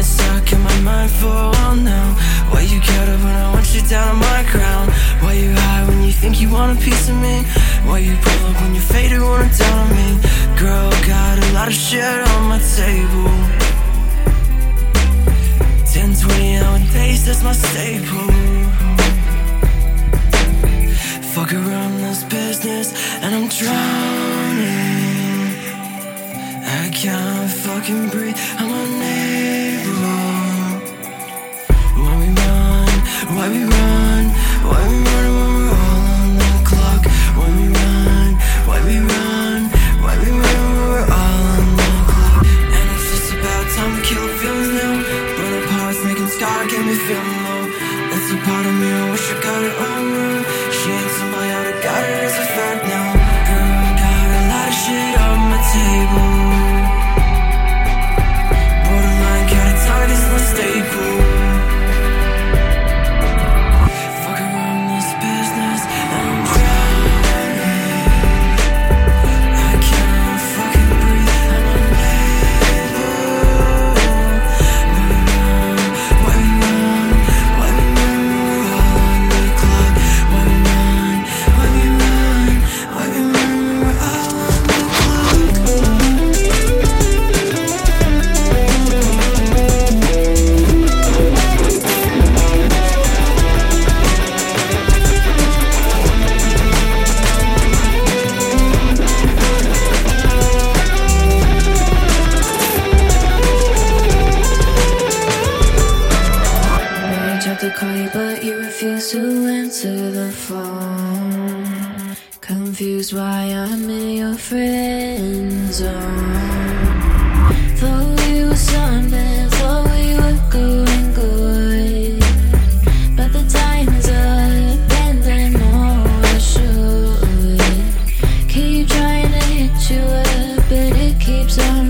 been mind for a while now. Why you cut up when I want you down on my crown? Why you high when you think you want a piece of me? Why you pull up when you're faded, wanna down on me? Girl, got a lot of shit on my table. 10, 20 nowadays, that's my staple can't fucking breathe, I'm unable. Why we run, why we run, why we run when we're all on the clock? Why we run, why we run, why we run when we're all on the clock? And it's just about time to kill the feelings now Burn up hearts, making scar, get me feeling low That's a part of to call you, but you refuse to answer the phone. Confused why I'm in your friend zone. Thought we were something, thought we were going good. But the time is up, and I know I should. Keep trying to hit you up, but it keeps on